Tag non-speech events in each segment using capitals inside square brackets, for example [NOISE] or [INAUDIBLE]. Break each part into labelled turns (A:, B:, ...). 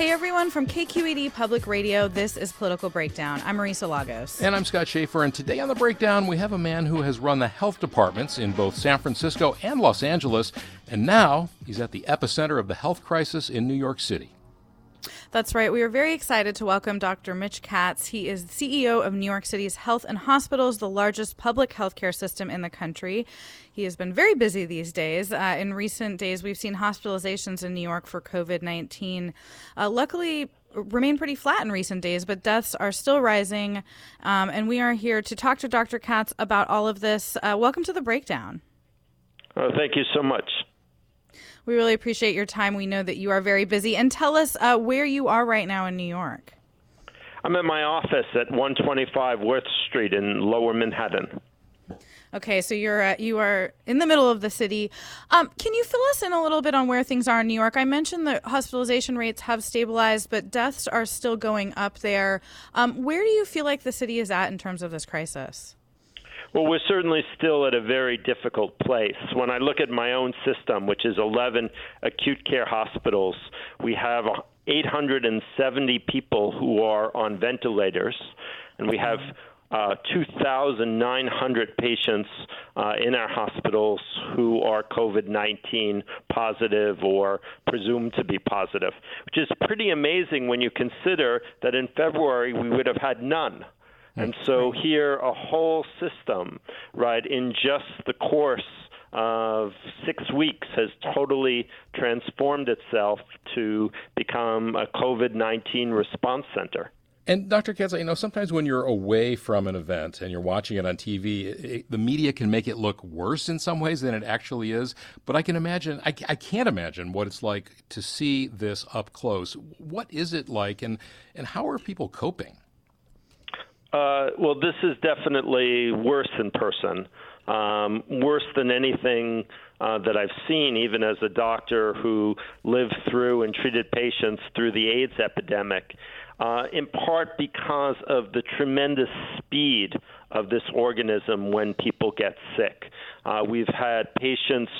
A: Hey everyone from KQED Public Radio, this is Political Breakdown. I'm Marisa Lagos.
B: And I'm Scott Shafer, and today on the Breakdown, we have a man who has run the health departments in both San Francisco and Los Angeles, and now he's at the epicenter of the health crisis in New York City.
A: That's right. We are very excited to welcome Dr. Mitch Katz. He is CEO of New York City's Health and Hospitals, the largest public healthcare system in the country. He has been very busy these days. Uh, in recent days, we've seen hospitalizations in New York for COVID 19. Uh, luckily, remain pretty flat in recent days, but deaths are still rising. Um, and we are here to talk to Dr. Katz about all of this. Uh, welcome to the breakdown.
C: Oh, thank you so much.
A: We really appreciate your time. We know that you are very busy. And tell us uh, where you are right now in New York.
C: I'm at my office at 125 Worth Street in Lower Manhattan.
A: Okay, so you're uh, you are in the middle of the city. Um, can you fill us in a little bit on where things are in New York? I mentioned that hospitalization rates have stabilized, but deaths are still going up there. Um, where do you feel like the city is at in terms of this crisis?
C: Well, we're certainly still at a very difficult place. When I look at my own system, which is 11 acute care hospitals, we have 870 people who are on ventilators, and we have uh, 2,900 patients uh, in our hospitals who are COVID 19 positive or presumed to be positive, which is pretty amazing when you consider that in February we would have had none. And so here, a whole system, right, in just the course of six weeks has totally transformed itself to become a COVID 19 response center.
B: And Dr. Katz, you know, sometimes when you're away from an event and you're watching it on TV, it, the media can make it look worse in some ways than it actually is. But I can imagine, I, I can't imagine what it's like to see this up close. What is it like, and, and how are people coping?
C: Uh, well, this is definitely worse in person. Um, worse than anything uh, that I've seen, even as a doctor who lived through and treated patients through the AIDS epidemic, uh, in part because of the tremendous speed of this organism when people get sick. Uh, we've had patients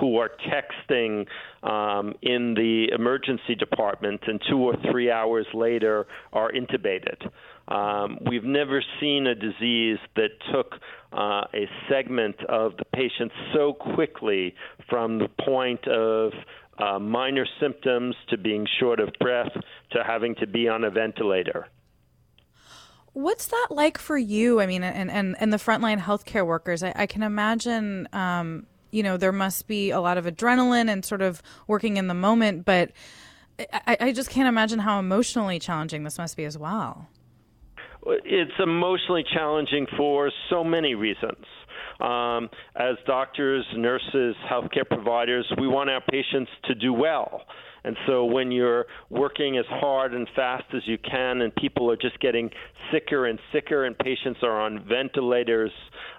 C: who are texting um, in the emergency department and two or three hours later are intubated. Um, we've never seen a disease that took uh, a segment of the patient so quickly from the point of uh, minor symptoms to being short of breath to having to be on a ventilator.
A: What's that like for you? I mean, and, and, and the frontline healthcare workers, I, I can imagine, um, you know, there must be a lot of adrenaline and sort of working in the moment, but I, I just can't imagine how emotionally challenging this must be as well.
C: It's emotionally challenging for so many reasons. Um, as doctors, nurses, healthcare providers, we want our patients to do well. And so when you're working as hard and fast as you can, and people are just getting sicker and sicker, and patients are on ventilators,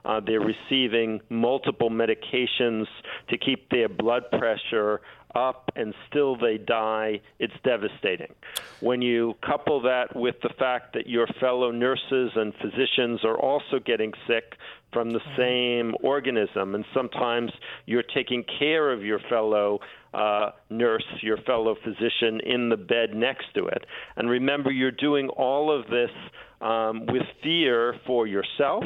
C: uh, they're receiving multiple medications to keep their blood pressure up and still they die, it's devastating. When you couple that with the fact that your fellow nurses and physicians are also getting sick from the same organism, and sometimes you're taking care of your fellow uh, nurse, your fellow physician in the bed next to it. And remember, you're doing all of this um, with fear for yourself,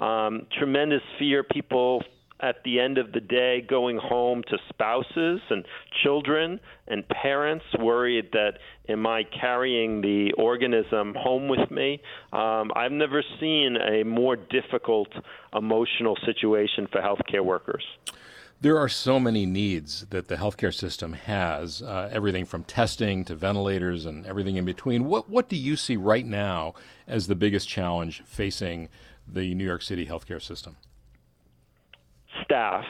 C: um, tremendous fear. People at the end of the day going home to spouses and children and parents worried that am I carrying the organism home with me? Um, I've never seen a more difficult emotional situation for healthcare workers.
B: There are so many needs that the healthcare system has, uh, everything from testing to ventilators and everything in between. What, what do you see right now as the biggest challenge facing the New York City healthcare system?
C: Staff.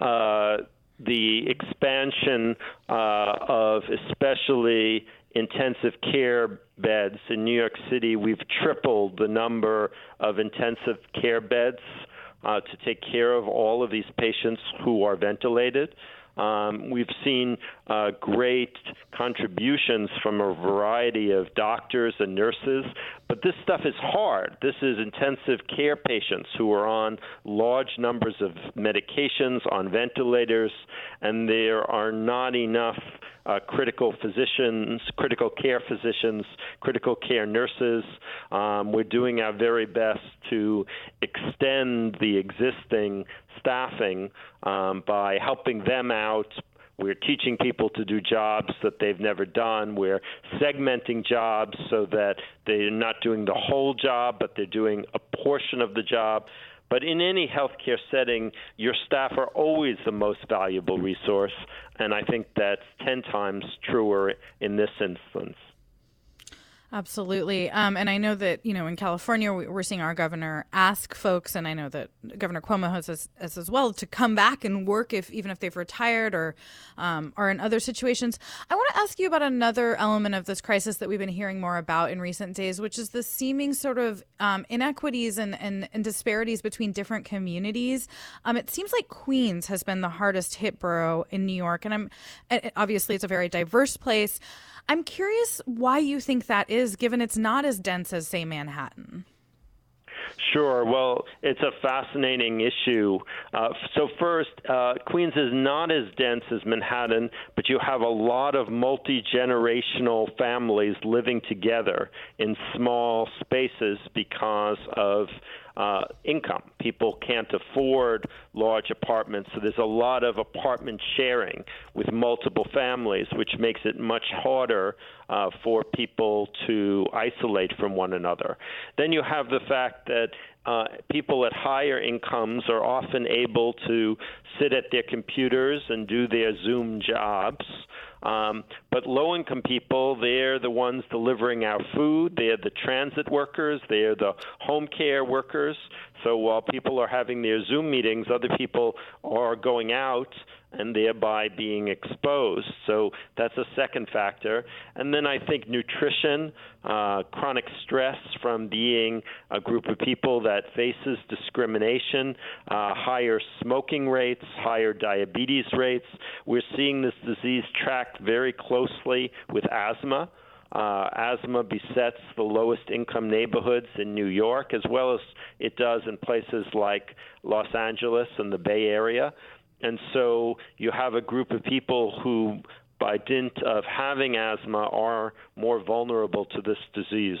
C: Uh, the expansion uh, of especially intensive care beds in New York City, we've tripled the number of intensive care beds uh, to take care of all of these patients who are ventilated. Um, we've seen uh, great contributions from a variety of doctors and nurses, but this stuff is hard. This is intensive care patients who are on large numbers of medications, on ventilators, and there are not enough uh, critical physicians, critical care physicians, critical care nurses. Um, we're doing our very best to extend the existing staffing um, by helping them out. We're teaching people to do jobs that they've never done. We're segmenting jobs so that they're not doing the whole job, but they're doing a portion of the job. But in any healthcare setting, your staff are always the most valuable resource, and I think that's 10 times truer in this instance.
A: Absolutely. Um, and I know that, you know, in California, we're seeing our governor ask folks, and I know that Governor Cuomo has as, as, well, to come back and work if even if they've retired or um, are in other situations. I want to ask you about another element of this crisis that we've been hearing more about in recent days, which is the seeming sort of um, inequities and, and, and, disparities between different communities. Um, it seems like Queens has been the hardest hit borough in New York, and I'm obviously it's a very diverse place. I'm curious why you think that is, given it's not as dense as, say, Manhattan.
C: Sure. Well, it's a fascinating issue. Uh, so, first, uh, Queens is not as dense as Manhattan, but you have a lot of multi generational families living together in small spaces because of uh, income. People can't afford large apartments, so there's a lot of apartment sharing with multiple families, which makes it much harder uh, for people to isolate from one another. Then you have the fact that uh, people at higher incomes are often able to sit at their computers and do their Zoom jobs. Um, but low income people, they're the ones delivering our food, they're the transit workers, they're the home care workers. So while people are having their Zoom meetings, other people are going out and thereby being exposed. So that's a second factor. And then I think nutrition, uh, chronic stress from being a group of people that faces discrimination, uh, higher smoking rates, higher diabetes rates. We're seeing this disease tracked very closely with asthma. Uh, asthma besets the lowest income neighborhoods in New York, as well as it does in places like Los Angeles and the Bay Area. And so you have a group of people who, by dint of having asthma, are more vulnerable to this disease.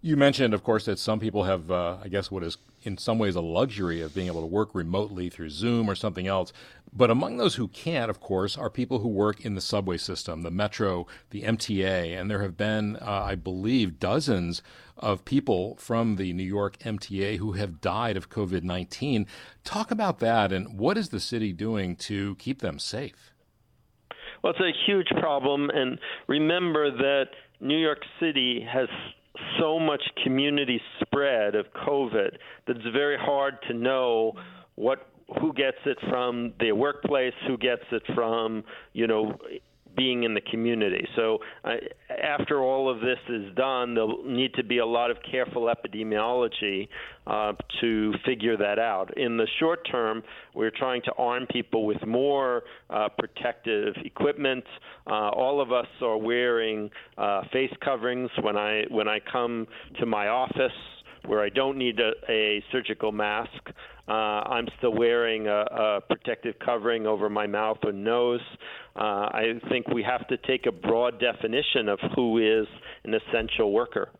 B: You mentioned, of course, that some people have, uh, I guess, what is in some ways a luxury of being able to work remotely through Zoom or something else. But among those who can't, of course, are people who work in the subway system, the metro, the MTA. And there have been, uh, I believe, dozens of people from the New York MTA who have died of COVID 19. Talk about that and what is the city doing to keep them safe?
C: Well, it's a huge problem. And remember that New York City has so much community spread of COVID that it's very hard to know what who gets it from their workplace, who gets it from you know being in the community. So, uh, after all of this is done, there'll need to be a lot of careful epidemiology uh, to figure that out. In the short term, we're trying to arm people with more uh, protective equipment. Uh, all of us are wearing uh, face coverings when I when I come to my office where I don't need a, a surgical mask. Uh, I'm still wearing a, a, protective covering over my mouth and nose. Uh, I think we have to take a broad definition of who is an essential worker.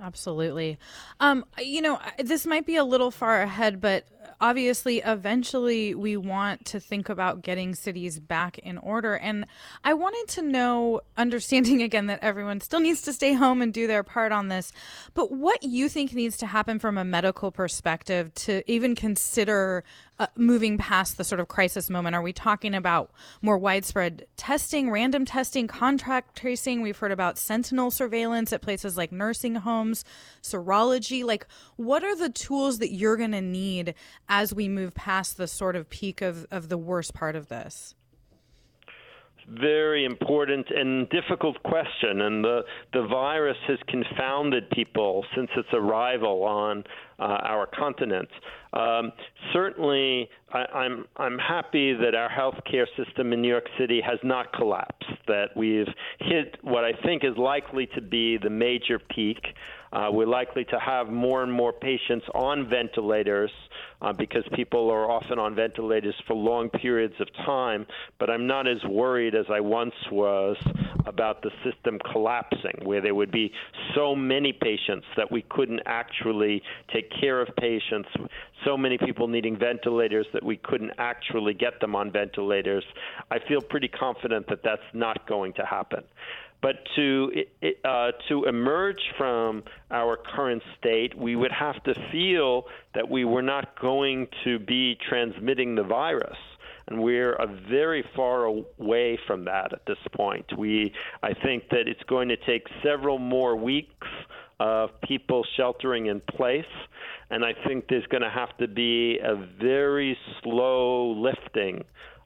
A: Absolutely. Um, you know, this might be a little far ahead, but obviously, eventually, we want to think about getting cities back in order. And I wanted to know, understanding [LAUGHS] again that everyone still needs to stay home and do their part on this, but what you think needs to happen from a medical perspective to even consider uh, moving past the sort of crisis moment? Are we talking about more widespread testing, random testing, contract tracing? We've heard about sentinel surveillance at places like nursing homes, serology. Like, what are the tools that you're going to need as we move past the sort of peak of, of the worst part of this?
C: Very important and difficult question, and the the virus has confounded people since its arrival on uh, our continent. Um, certainly, I, I'm I'm happy that our healthcare system in New York City has not collapsed. That we've hit what I think is likely to be the major peak. Uh, we're likely to have more and more patients on ventilators uh, because people are often on ventilators for long periods of time. But I'm not as worried as I once was about the system collapsing, where there would be so many patients that we couldn't actually take care of patients, so many people needing ventilators that we couldn't actually get them on ventilators. I feel pretty confident that that's not going to happen. But to uh, to emerge from our current state, we would have to feel that we were not going to be transmitting the virus and we're very far away from that at this point. We, I think that it's going to take several more weeks of people sheltering in place, and I think there's going to have to be a very slow lifting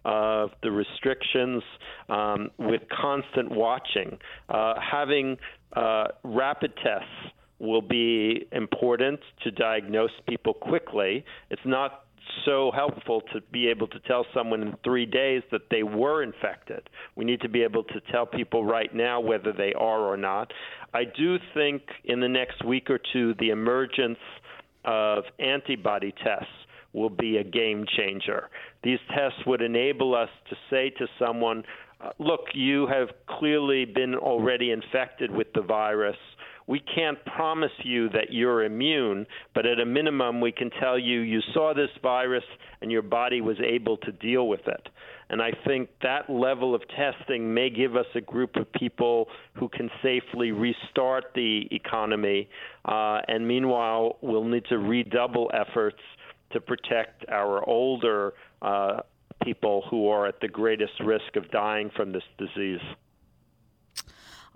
C: of the restrictions um, with constant watching. Uh, having uh, rapid tests will be important to diagnose people quickly. It's not so helpful to be able to tell someone in three days that they were infected. We need to be able to tell people right now whether they are or not. I do think in the next week or two, the emergence of antibody tests will be a game changer. These tests would enable us to say to someone, uh, look, you have clearly been already infected with the virus. We can't promise you that you're immune, but at a minimum, we can tell you you saw this virus and your body was able to deal with it. And I think that level of testing may give us a group of people who can safely restart the economy. Uh, and meanwhile, we'll need to redouble efforts to protect our older uh, people who are at the greatest risk of dying from this disease.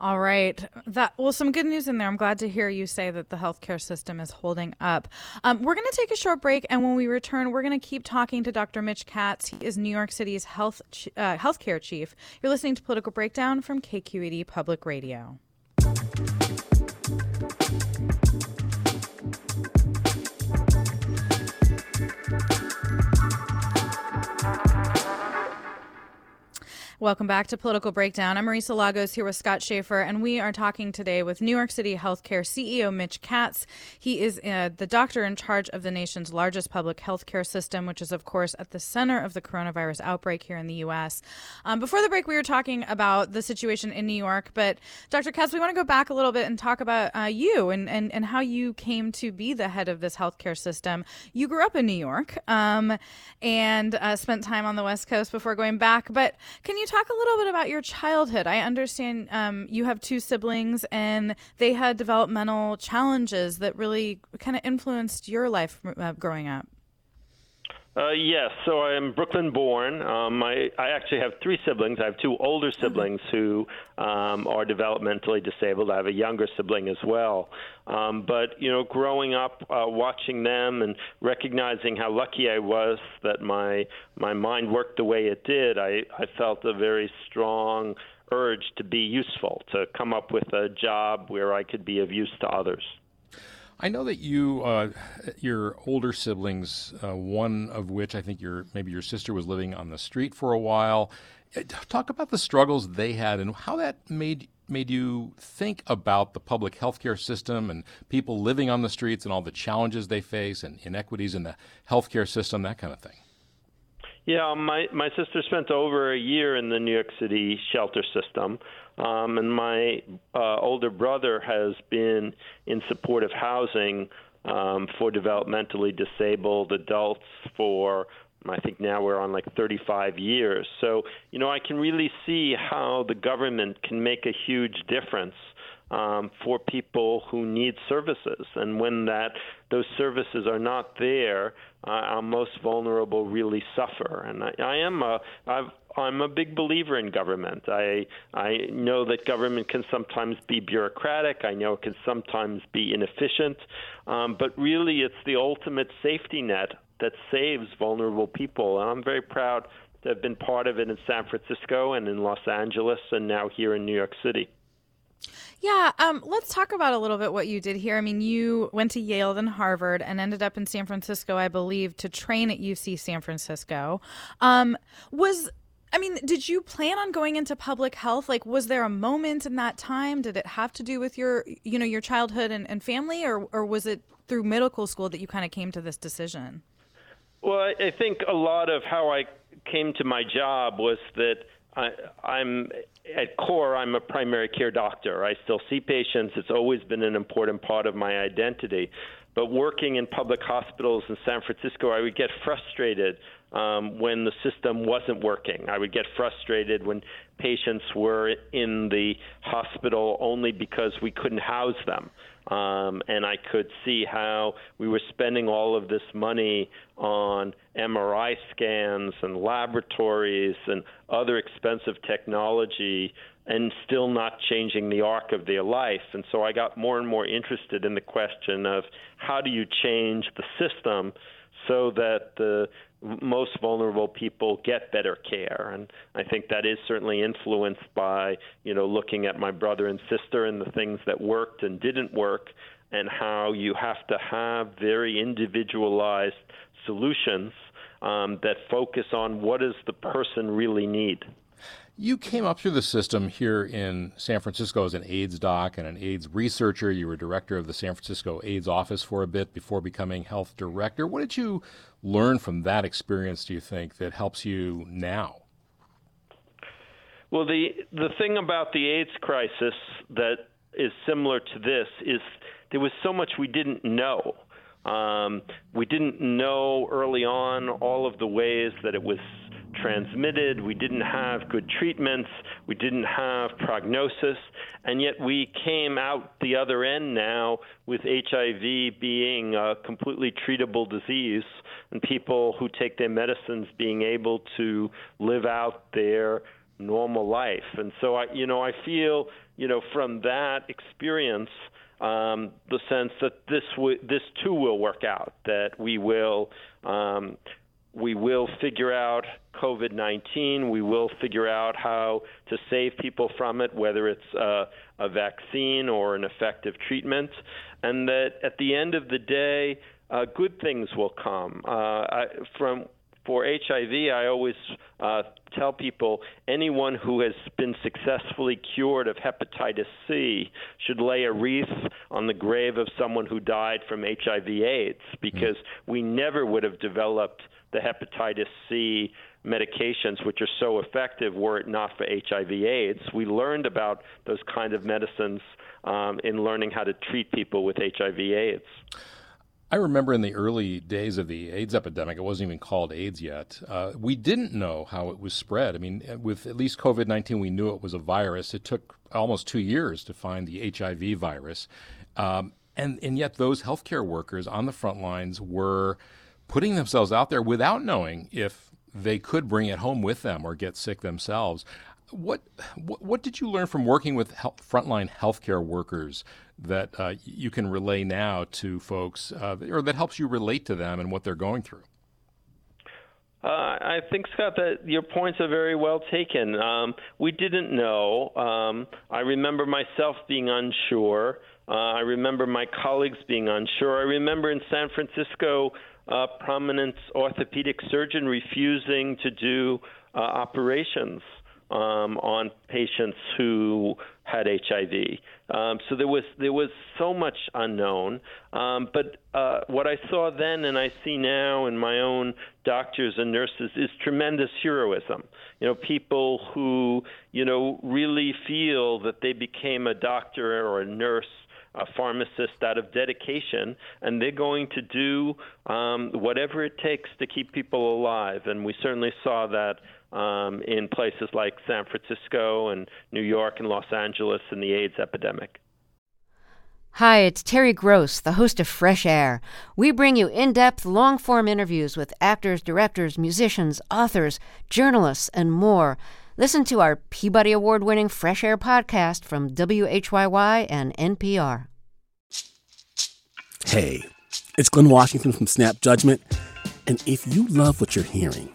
A: All right. That well, some good news in there. I'm glad to hear you say that the healthcare system is holding up. Um, we're going to take a short break, and when we return, we're going to keep talking to Dr. Mitch Katz. He is New York City's health uh, healthcare chief. You're listening to Political Breakdown from KQED Public Radio. Welcome back to Political Breakdown. I'm Marisa Lagos here with Scott Shafer, and we are talking today with New York City Healthcare CEO Mitch Katz. He is uh, the doctor in charge of the nation's largest public healthcare system, which is, of course, at the center of the coronavirus outbreak here in the U.S. Um, before the break, we were talking about the situation in New York, but Dr. Katz, we want to go back a little bit and talk about uh, you and, and, and how you came to be the head of this healthcare system. You grew up in New York um, and uh, spent time on the West Coast before going back, but can you talk a little bit about your childhood. I understand um, you have two siblings, and they had developmental challenges that really kind of influenced your life uh, growing up.
C: Uh, yes, so I'm Brooklyn born. Um, I, I actually have three siblings. I have two older mm-hmm. siblings who um, are developmentally disabled. I have a younger sibling as well. Um, but, you know, growing up, uh, watching them and recognizing how lucky I was that my, my mind worked the way it did, I, I felt a very strong urge to be useful, to come up with a job where I could be of use to others.
B: I know that you, uh, your older siblings, uh, one of which I think your maybe your sister was living on the street for a while. Uh, talk about the struggles they had and how that made made you think about the public healthcare system and people living on the streets and all the challenges they face and inequities in the healthcare system, that kind of thing.
C: Yeah, my my sister spent over a year in the New York City shelter system, um, and my uh, older brother has been in supportive housing um, for developmentally disabled adults for I think now we're on like 35 years. So, you know, I can really see how the government can make a huge difference um, for people who need services. And when that those services are not there, uh, our most vulnerable really suffer. And I, I am a I've I'm a big believer in government. I I know that government can sometimes be bureaucratic. I know it can sometimes be inefficient, um, but really, it's the ultimate safety net that saves vulnerable people. And I'm very proud to have been part of it in San Francisco and in Los Angeles, and now here in New York City.
A: Yeah, um, let's talk about a little bit what you did here. I mean, you went to Yale and Harvard and ended up in San Francisco, I believe, to train at UC San Francisco. Um, was I mean, did you plan on going into public health? Like, was there a moment in that time? Did it have to do with your, you know, your childhood and, and family, or or was it through medical school that you kind of came to this decision?
C: Well, I think a lot of how I came to my job was that I, I'm at core, I'm a primary care doctor. I still see patients. It's always been an important part of my identity. But working in public hospitals in San Francisco, I would get frustrated um, when the system wasn't working. I would get frustrated when patients were in the hospital only because we couldn't house them. Um, and I could see how we were spending all of this money on MRI scans and laboratories and other expensive technology and still not changing the arc of their life. And so I got more and more interested in the question of how do you change the system so that the most vulnerable people get better care. And i think that is certainly influenced by you know looking at my brother and sister and the things that worked and didn't work and how you have to have very individualized solutions um, that focus on what does the person really need
B: you came up through the system here in San Francisco as an AIDS doc and an AIDS researcher. You were director of the San Francisco AIDS office for a bit before becoming health director. What did you learn from that experience, do you think, that helps you now?
C: Well, the, the thing about the AIDS crisis that is similar to this is there was so much we didn't know. Um, we didn't know early on all of the ways that it was transmitted. We didn't have good treatments. We didn't have prognosis. And yet we came out the other end now with HIV being a completely treatable disease and people who take their medicines being able to live out their normal life. And so I, you know, I feel, you know, from that experience, um, the sense that this w- this too will work out. That we will um, we will figure out COVID 19. We will figure out how to save people from it, whether it's uh, a vaccine or an effective treatment. And that at the end of the day, uh, good things will come. Uh, I, from for HIV, I always uh, tell people anyone who has been successfully cured of hepatitis C should lay a wreath on the grave of someone who died from HIV/AIDS because we never would have developed the hepatitis C medications, which are so effective, were it not for HIV/AIDS. We learned about those kind of medicines um, in learning how to treat people with HIV/AIDS.
B: I remember in the early days of the AIDS epidemic, it wasn't even called AIDS yet. Uh, we didn't know how it was spread. I mean, with at least COVID 19, we knew it was a virus. It took almost two years to find the HIV virus. Um, and, and yet, those healthcare workers on the front lines were putting themselves out there without knowing if they could bring it home with them or get sick themselves. What what, what did you learn from working with health, frontline healthcare workers that uh, you can relay now to folks, uh, or that helps you relate to them and what they're going through?
C: Uh, I think, Scott, that your points are very well taken. Um, we didn't know. Um, I remember myself being unsure. Uh, I remember my colleagues being unsure. I remember in San Francisco, a prominent orthopedic surgeon refusing to do uh, operations um, on patients who had HIV. Um, so there was there was so much unknown. Um, but uh, what I saw then and I see now in my own doctors and nurses is tremendous heroism. You know, people who you know really feel that they became a doctor or a nurse a pharmacist out of dedication, and they're going to do um, whatever it takes to keep people alive. And we certainly saw that um, in places like San Francisco and New York and Los Angeles in the AIDS epidemic.
D: Hi, it's Terry Gross, the host of Fresh Air. We bring you in depth, long form interviews with actors, directors, musicians, authors, journalists, and more. Listen to our Peabody Award winning Fresh Air podcast from WHYY and NPR.
E: Hey, it's Glynn Washington from Snap Judgment. And if you love what you're hearing,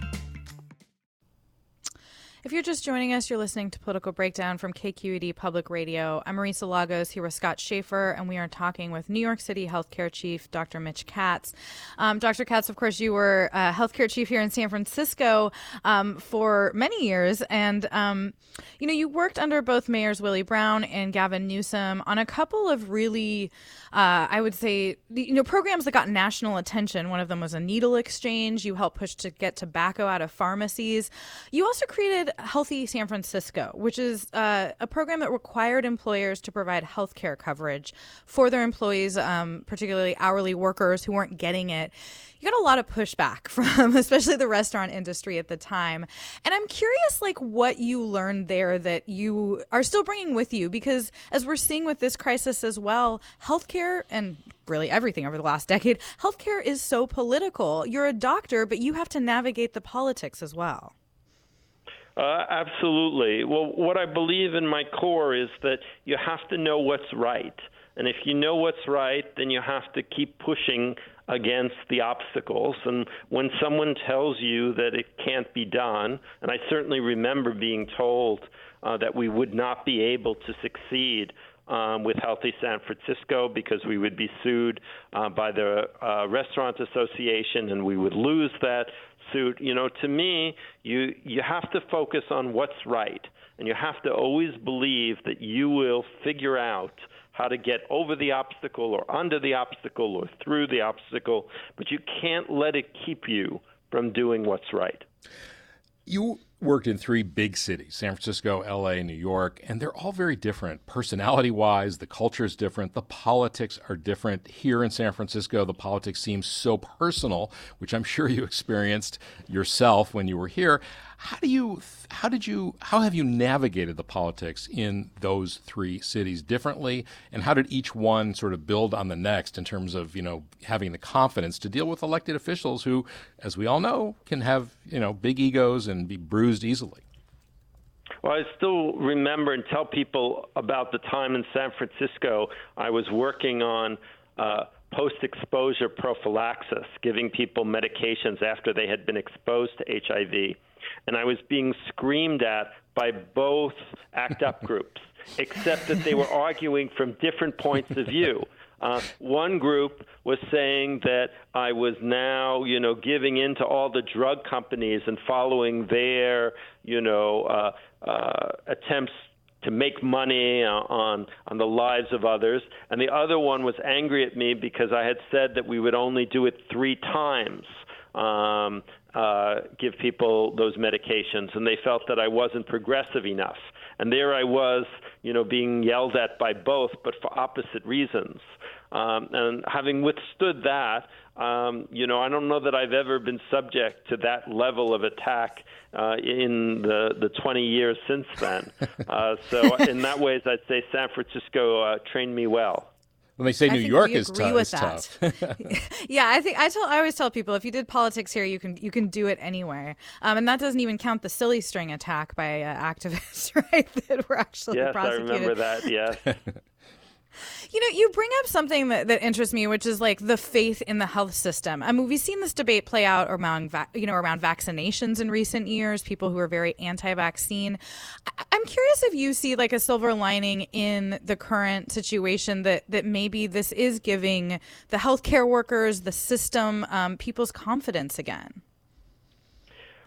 A: If you're just joining us, you're listening to Political Breakdown from KQED Public Radio. I'm Marisa Lagos here with Scott Shafer, and we are talking with New York City Healthcare Chief Dr. Mitch Katz. Um, Dr. Katz, of course, you were uh, Healthcare Chief here in San Francisco um, for many years, and um, you know you worked under both mayors Willie Brown and Gavin Newsom on a couple of really, uh, I would say, you know, programs that got national attention. One of them was a needle exchange. You helped push to get tobacco out of pharmacies. You also created Healthy San Francisco, which is uh, a program that required employers to provide health care coverage for their employees, um, particularly hourly workers who weren't getting it. You got a lot of pushback [LAUGHS] from especially the restaurant industry at the time. And I'm curious, like, what you learned there that you are still bringing with you, because as we're seeing with this crisis as well, healthcare and really everything over the last decade, healthcare is so political. You're a doctor, but you have to navigate the politics as well.
C: Uh, absolutely. Well, what I believe in my core is that you have to know what's right. And if you know what's right, then you have to keep pushing against the obstacles. And when someone tells you that it can't be done, and I certainly remember being told uh, that we would not be able to succeed um, with Healthy San Francisco because we would be sued uh, by the uh, Restaurant Association and we would lose that suit. You know, to me, you you have to focus on what's right, and you have to always believe that you will figure out how to get over the obstacle or under the obstacle or through the obstacle, but you can't let it keep you from doing what's right.
B: You worked in three big cities San Francisco, LA, New York, and they're all very different. Personality wise, the culture is different, the politics are different. Here in San Francisco, the politics seems so personal, which I'm sure you [LAUGHS] experienced yourself when you were here. How do you how did you how have you navigated the politics in those three cities differently and how did each one sort of build on the next in terms of, you know, having the confidence to deal with elected officials who as we all know can have, you know, big egos and be bruised easily?
C: Well, I still remember and tell people about the time in San Francisco I was working on uh, post exposure prophylaxis, giving people medications after they had been exposed to HIV and I was being screamed at by both ACT UP [LAUGHS] groups, except that they were arguing from different points of view. Uh, one group was saying that I was now, you know, giving in to all the drug companies and following their, you know, uh, uh, attempts to make money on on the lives of others, and the other one was angry at me because I had said that we would only do it three times um, uh, give people those medications, and they felt that I wasn't progressive enough. And there I was, you know, being yelled at by both, but for opposite reasons. Um, and having withstood that, um, you know, I don't know that I've ever been subject to that level of attack uh, in the, the 20 years since then. [LAUGHS] Uh, so, in that ways, I'd say San Francisco uh, trained me well.
B: When they say
A: I
B: New
A: think
B: York
A: we
B: is,
A: agree
B: tou-
A: with
B: is tough. [LAUGHS] [LAUGHS]
A: yeah, I think I tell I always tell people if you did politics here, you can you can do it anywhere, um, and that doesn't even count the silly string attack by uh, activists, [LAUGHS] right? That were actually
C: yes, I
A: prosecuted.
C: remember that. Yes.
A: You know, you bring up something that, that interests me, which is like the faith in the health system. I mean, we've seen this debate play out around, va- you know, around vaccinations in recent years. People who are very anti-vaccine. I- I'm curious if you see like a silver lining in the current situation that that maybe this is giving the healthcare workers, the system, um, people's confidence again.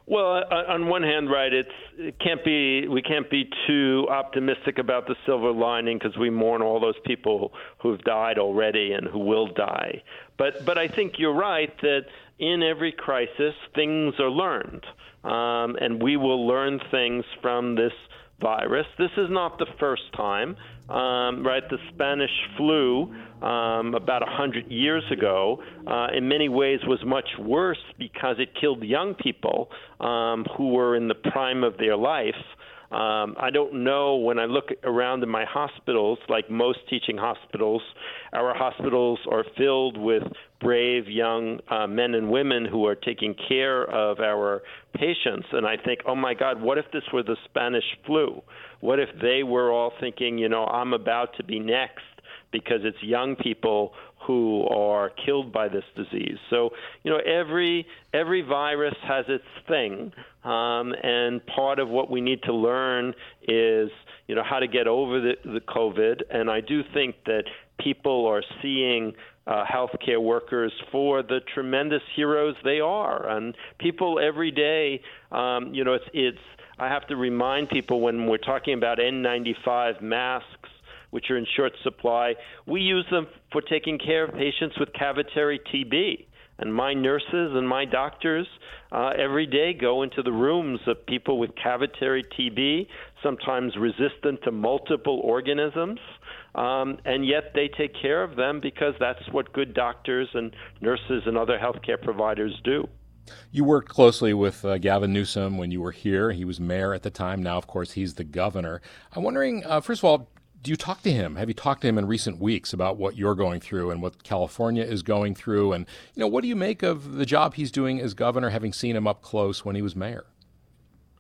C: Well, uh, on one hand, right, it's it can't be we can't be too optimistic about the silver lining because we mourn all those people who've died already and who will die. But but I think you're right that in every crisis things are learned, um, and we will learn things from this virus. This is not the first time, um, right? The Spanish flu um, about a hundred years ago, uh, in many ways, was much worse because it killed young people um, who were in the prime of their life. Um, I don't know when I look around in my hospitals, like most teaching hospitals, our hospitals are filled with brave young uh, men and women who are taking care of our patients. And I think, oh my God, what if this were the Spanish flu? What if they were all thinking, you know, I'm about to be next? Because it's young people who are killed by this disease. So, you know, every every virus has its thing, um, and part of what we need to learn is, you know, how to get over the, the COVID. And I do think that people are seeing uh, healthcare workers for the tremendous heroes they are, and people every day, um, you know, it's it's. I have to remind people when we're talking about N95 masks which are in short supply. We use them for taking care of patients with cavitary TB. And my nurses and my doctors uh, every day go into the rooms of people with cavitary TB, sometimes resistant to multiple organisms. Um, and yet they take care of them because that's what good doctors and nurses and other healthcare providers do.
B: You worked closely with uh, Gavin Newsom when you were here. He was mayor at the time. Now, of course, he's the governor. I'm wondering, uh, first of all, do you talk to him? Have you talked to him in recent weeks about what you're going through and what California is going through? And, you know, what do you make of the job he's doing as governor, having seen him up close when he was mayor?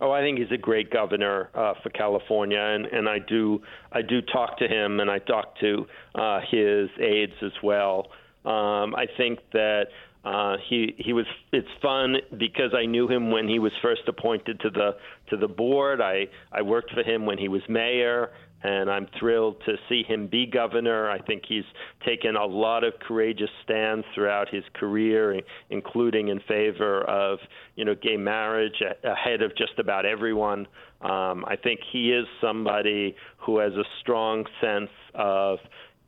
C: Oh, I think he's a great governor uh, for California, and, and I do I do talk to him, and I talk to uh, his aides as well. Um, I think that uh, he he was. It's fun because I knew him when he was first appointed to the to the board. I I worked for him when he was mayor and I'm thrilled to see him be governor. I think he's taken a lot of courageous stands throughout his career, including in favor of you know gay marriage ahead of just about everyone. Um, I think he is somebody who has a strong sense of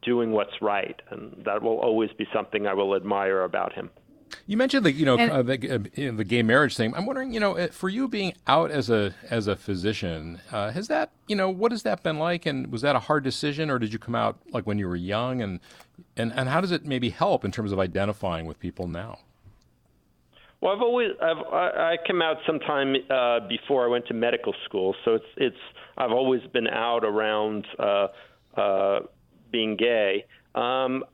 C: doing what's right, and that will always be something I will admire about him.
B: You mentioned the you know uh, the, uh, the, gay marriage thing. I'm wondering, you know, uh, for you being out as a as a physician, uh, has that you know what has that been like, and was that a hard decision, or did you come out like when you were young, and and and how does it maybe help in terms of identifying with people now?
C: Well, I've always I've I, I came out sometime uh, before I went to medical school, so it's it's I've always been out around uh, uh, being gay. Um,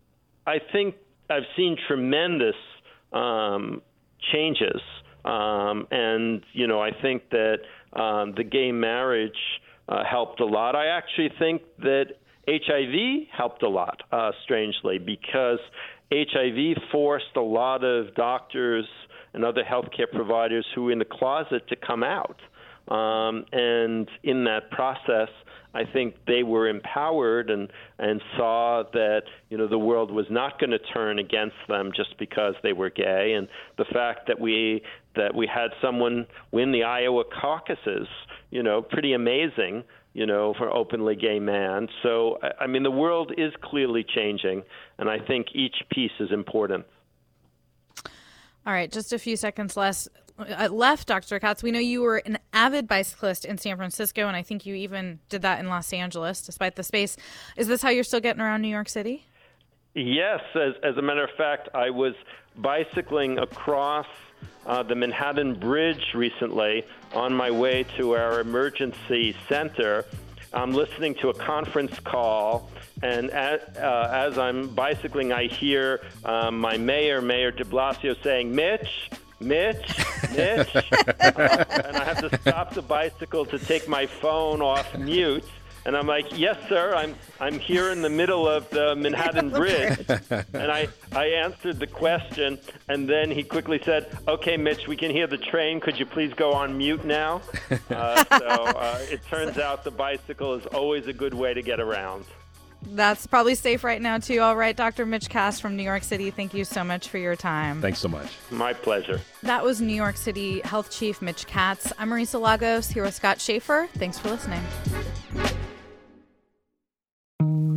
C: I think I've seen tremendous um, changes. Um, and, you know, I think that um, the gay marriage uh, helped a lot. I actually think that HIV helped a lot, uh, strangely, because HIV forced a lot of doctors and other healthcare providers who were in the closet to come out. Um, and in that process, I think they were empowered and and saw that you know the world was not going to turn against them just because they were gay, and the fact that we that we had someone win the Iowa caucuses, you know, pretty amazing, you know, for openly gay man. So I mean, the world is clearly changing, and I think each piece is important.
A: All right, just a few seconds less left, Dr. Katz. We know you were an avid bicyclist in San Francisco, and I think you even did that in Los Angeles, despite the space. Is this how you're still getting around New York City?
C: Yes. As, as a matter of fact, I was bicycling across uh, the Manhattan Bridge recently on my way to our emergency center. I'm listening to a conference call, and as, uh, as I'm bicycling, I hear um, my mayor, Mayor de Blasio, saying, Mitch, Mitch, Mitch. uh, [LAUGHS] and I have to stop the bicycle to take my phone off mute. And I'm like, yes, sir. I'm I'm here in the middle of the Manhattan [LAUGHS] Bridge, and I I answered the question, and then he quickly said, "Okay, Mitch, we can hear the train. Could you please go on mute now?" [LAUGHS] Uh, so uh, it turns out the bicycle is always a good way to get around.
A: That's probably safe right now, too. All right, Dr. Mitch Katz from New York City, thank you so much for your time.
B: Thanks so much.
C: My pleasure.
A: That was New York City Health Chief Mitch Katz. I'm Marisa Lagos here with Scott Shafer. Thanks for listening.